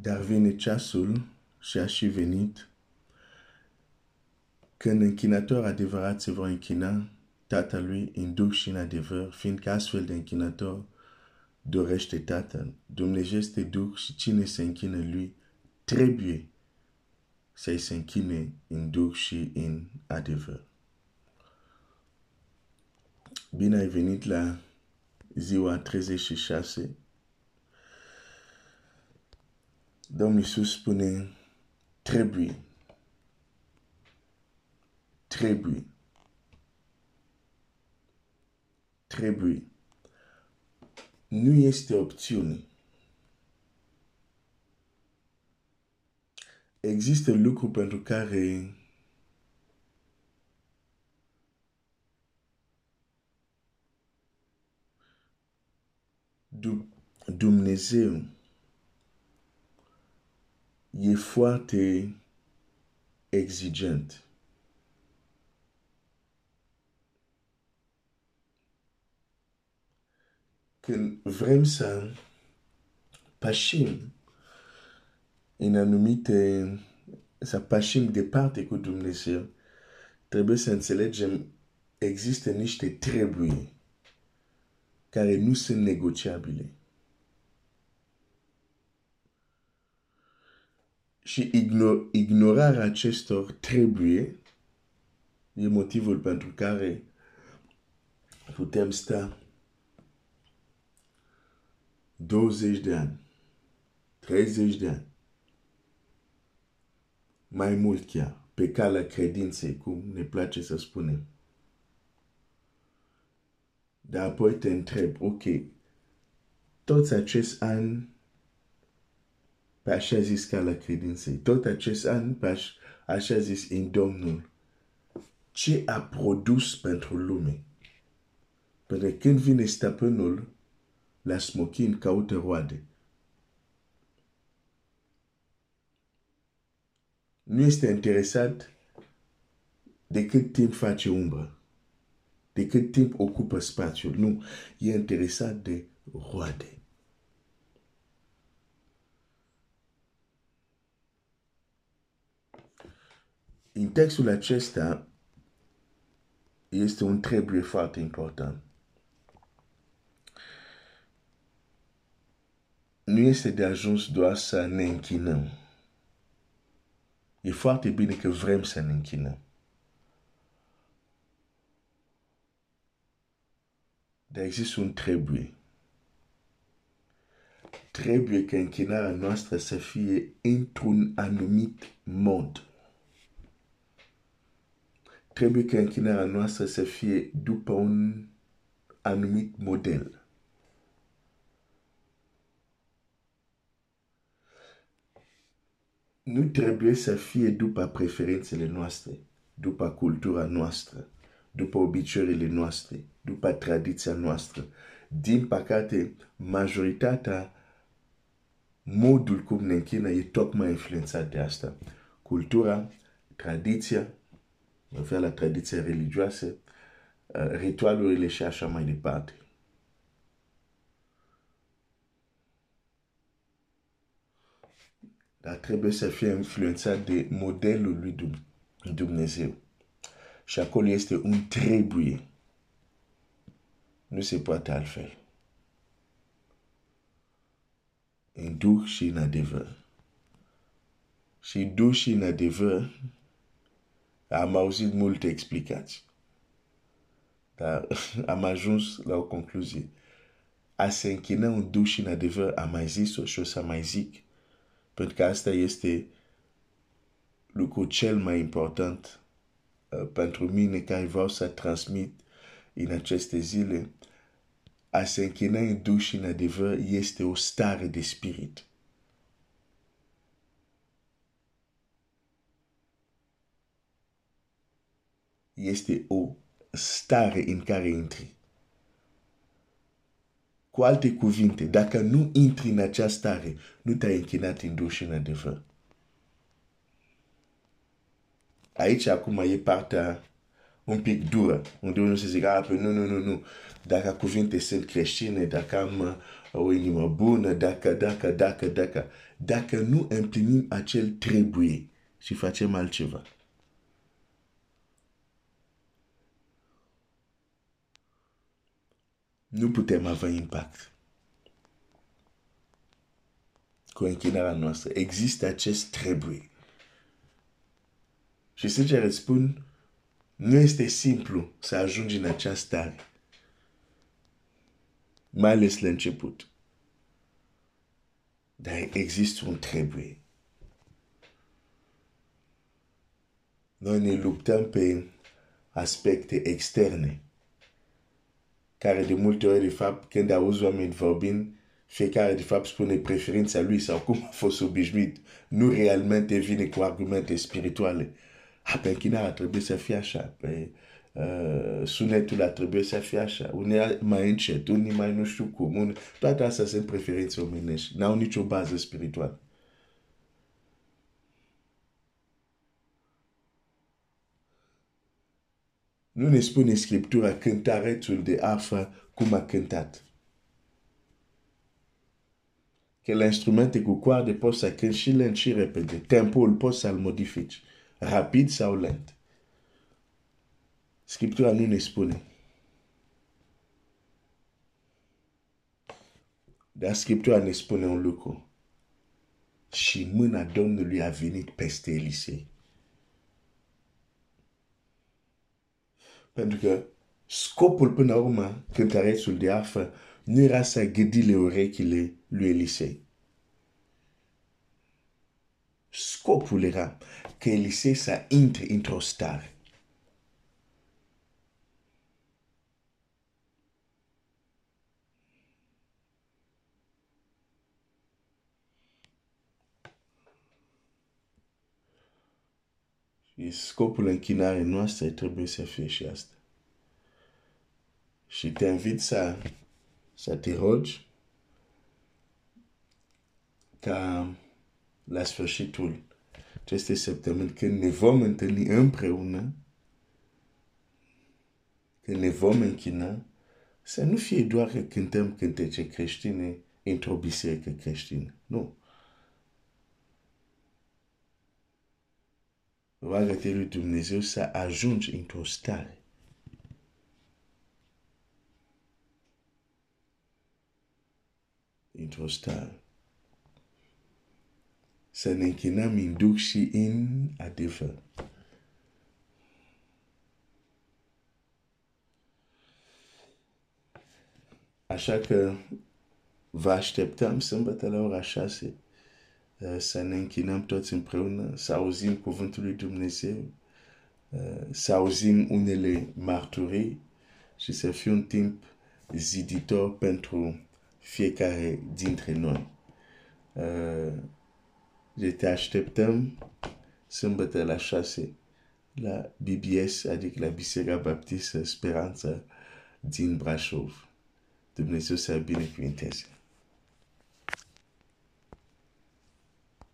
Dar vine ceasul și a și venit când închinator adevărat se vor închina tatălui în duc și în adevăr, fiindcă astfel de închinator dorește tatăl. Dumnezeu este duc și cine se închină lui trebuie să-i se închine în duc și în adevăr. Bine ai venit la ziua 36. Domnul Iisus spune, trebuie, trebuie, trebuie. Nu este opțiune. Există lucruri pentru care Dumnezeu e foarte exigent. Când vrem să pașim în anumite, să pașim departe cu Dumnezeu, trebuie să înțelegem există niște trebui care nu sunt negociabile. Și ignor, ignorarea acestor trebuie e motivul pentru care putem sta 20 de ani, 30 de ani, mai mult chiar, pe calea credinței, cum ne place să spunem. Dar apoi te întreb, ok, toți acest ani pe așa zis ca la credinței, tot acest an pe așa zis în Domnul, ce a produs pentru lume? Pentru că când vine stăpânul, la smochin caută roade. Nu este interesat de cât timp face umbră de cât timp ocupă spațiul. Nu, e interesat de roade. În textul acesta este un trebuie foarte important. Nu este de ajuns doar să ne închinăm. E foarte bine că vrem să ne închinăm. Dar există un trebuie. Trebuie ca închinarea noastră să fie într-un anumit mod. Trebuie ca închinarea noastră să fie după un anumit model. Nu trebuie să fie după preferințele noastre, după cultura noastră după obiceiurile noastre, după tradiția noastră. Din păcate, majoritatea modul cum ne închină e tocmai influențat de asta. Cultura, tradiția, mă refer la tradiția religioasă, uh, ritualurile și așa mai departe. Dar trebuie să fie influențat de modelul lui Dumnezeu. Și acolo este un trebuie. Nu se poate altfel. În duh și în adevăr. Și duh și în adevăr am auzit multe explicații. Dar am ajuns la o concluzie. A se închina în duh și în adevăr am mai zis-o și o să mai zic. Pentru că asta este lucru cel mai important Uh, pentru mine care vreau să transmit în aceste zile, a se închina în duș și în adevăr este o stare de spirit. Este o stare în care intri. Cu alte cuvinte, dacă nu intri în această stare, nu te-ai închinat în duș și în adevăr. Aici acum e partea un pic dură, unde unul se zic, ah, nu, nu, nu, nu, dacă cuvinte sunt creștine, dacă am o inimă bună, dacă, dacă, dacă, dacă, dacă nu împlinim acel trebuie și facem altceva. Nu putem avea impact cu închinarea noastră. Există acest trebuie. Și sincer îți spun, nu este simplu să ajungi în această stare. Mai ales la început. Dar există un trebuie. Noi ne luptăm pe aspecte externe, care de multe ori, de fapt, când auzi oameni vorbind, fiecare de fapt spune preferința lui sau cum a fost obișnuit, nu realmente vine cu argumente spirituale. A, pe închinarea trebuie să fie așa, pe uh, sunetul a trebuie să fie așa, unii mai încet, unii mai nu știu cum, unii, toate astea sunt preferințe omenești, n-au nicio bază spirituală. Nu ne spune Scriptura cântarețul de arfă cum a cântat. Că la instrumente cu coarde poți să cânti și lent și repede. Tempoul poți să-l modifici. Rapid sau lent. Scriptura nu ne spune. Dar Scriptura ne spune un lucru. Și mâna Domnului a venit peste Elisei. Pentru că scopul până la urmă cântărețul de arfă nu era să gâdile urechile lui Elisei. Scopul era că Elisei să intre într-o stare. Scopul închinare noastră trebuie să fie și asta. Și te invit să, să te rogi ca la sfârșitul acestei săptămâni, când ne vom întâlni împreună, când ne vom închina, să nu fie doar că cântăm cântece creștine într-o biserică creștină. Nu. Lui Dumnezeu să ajungi într-o stare într-o stare să ne închinăm în duc și în adevăr. Așa că vă așteptăm sâmbătă la ora să ne închinăm toți împreună, să auzim cuvântul lui Dumnezeu, să auzim unele marturii și să fie un timp ziditor pentru fiecare dintre noi. Je te așteptăm sâmbătă la șase la BBS, adică la Biserica Baptistă Speranța din Brașov. Dumnezeu să binecuvinteze.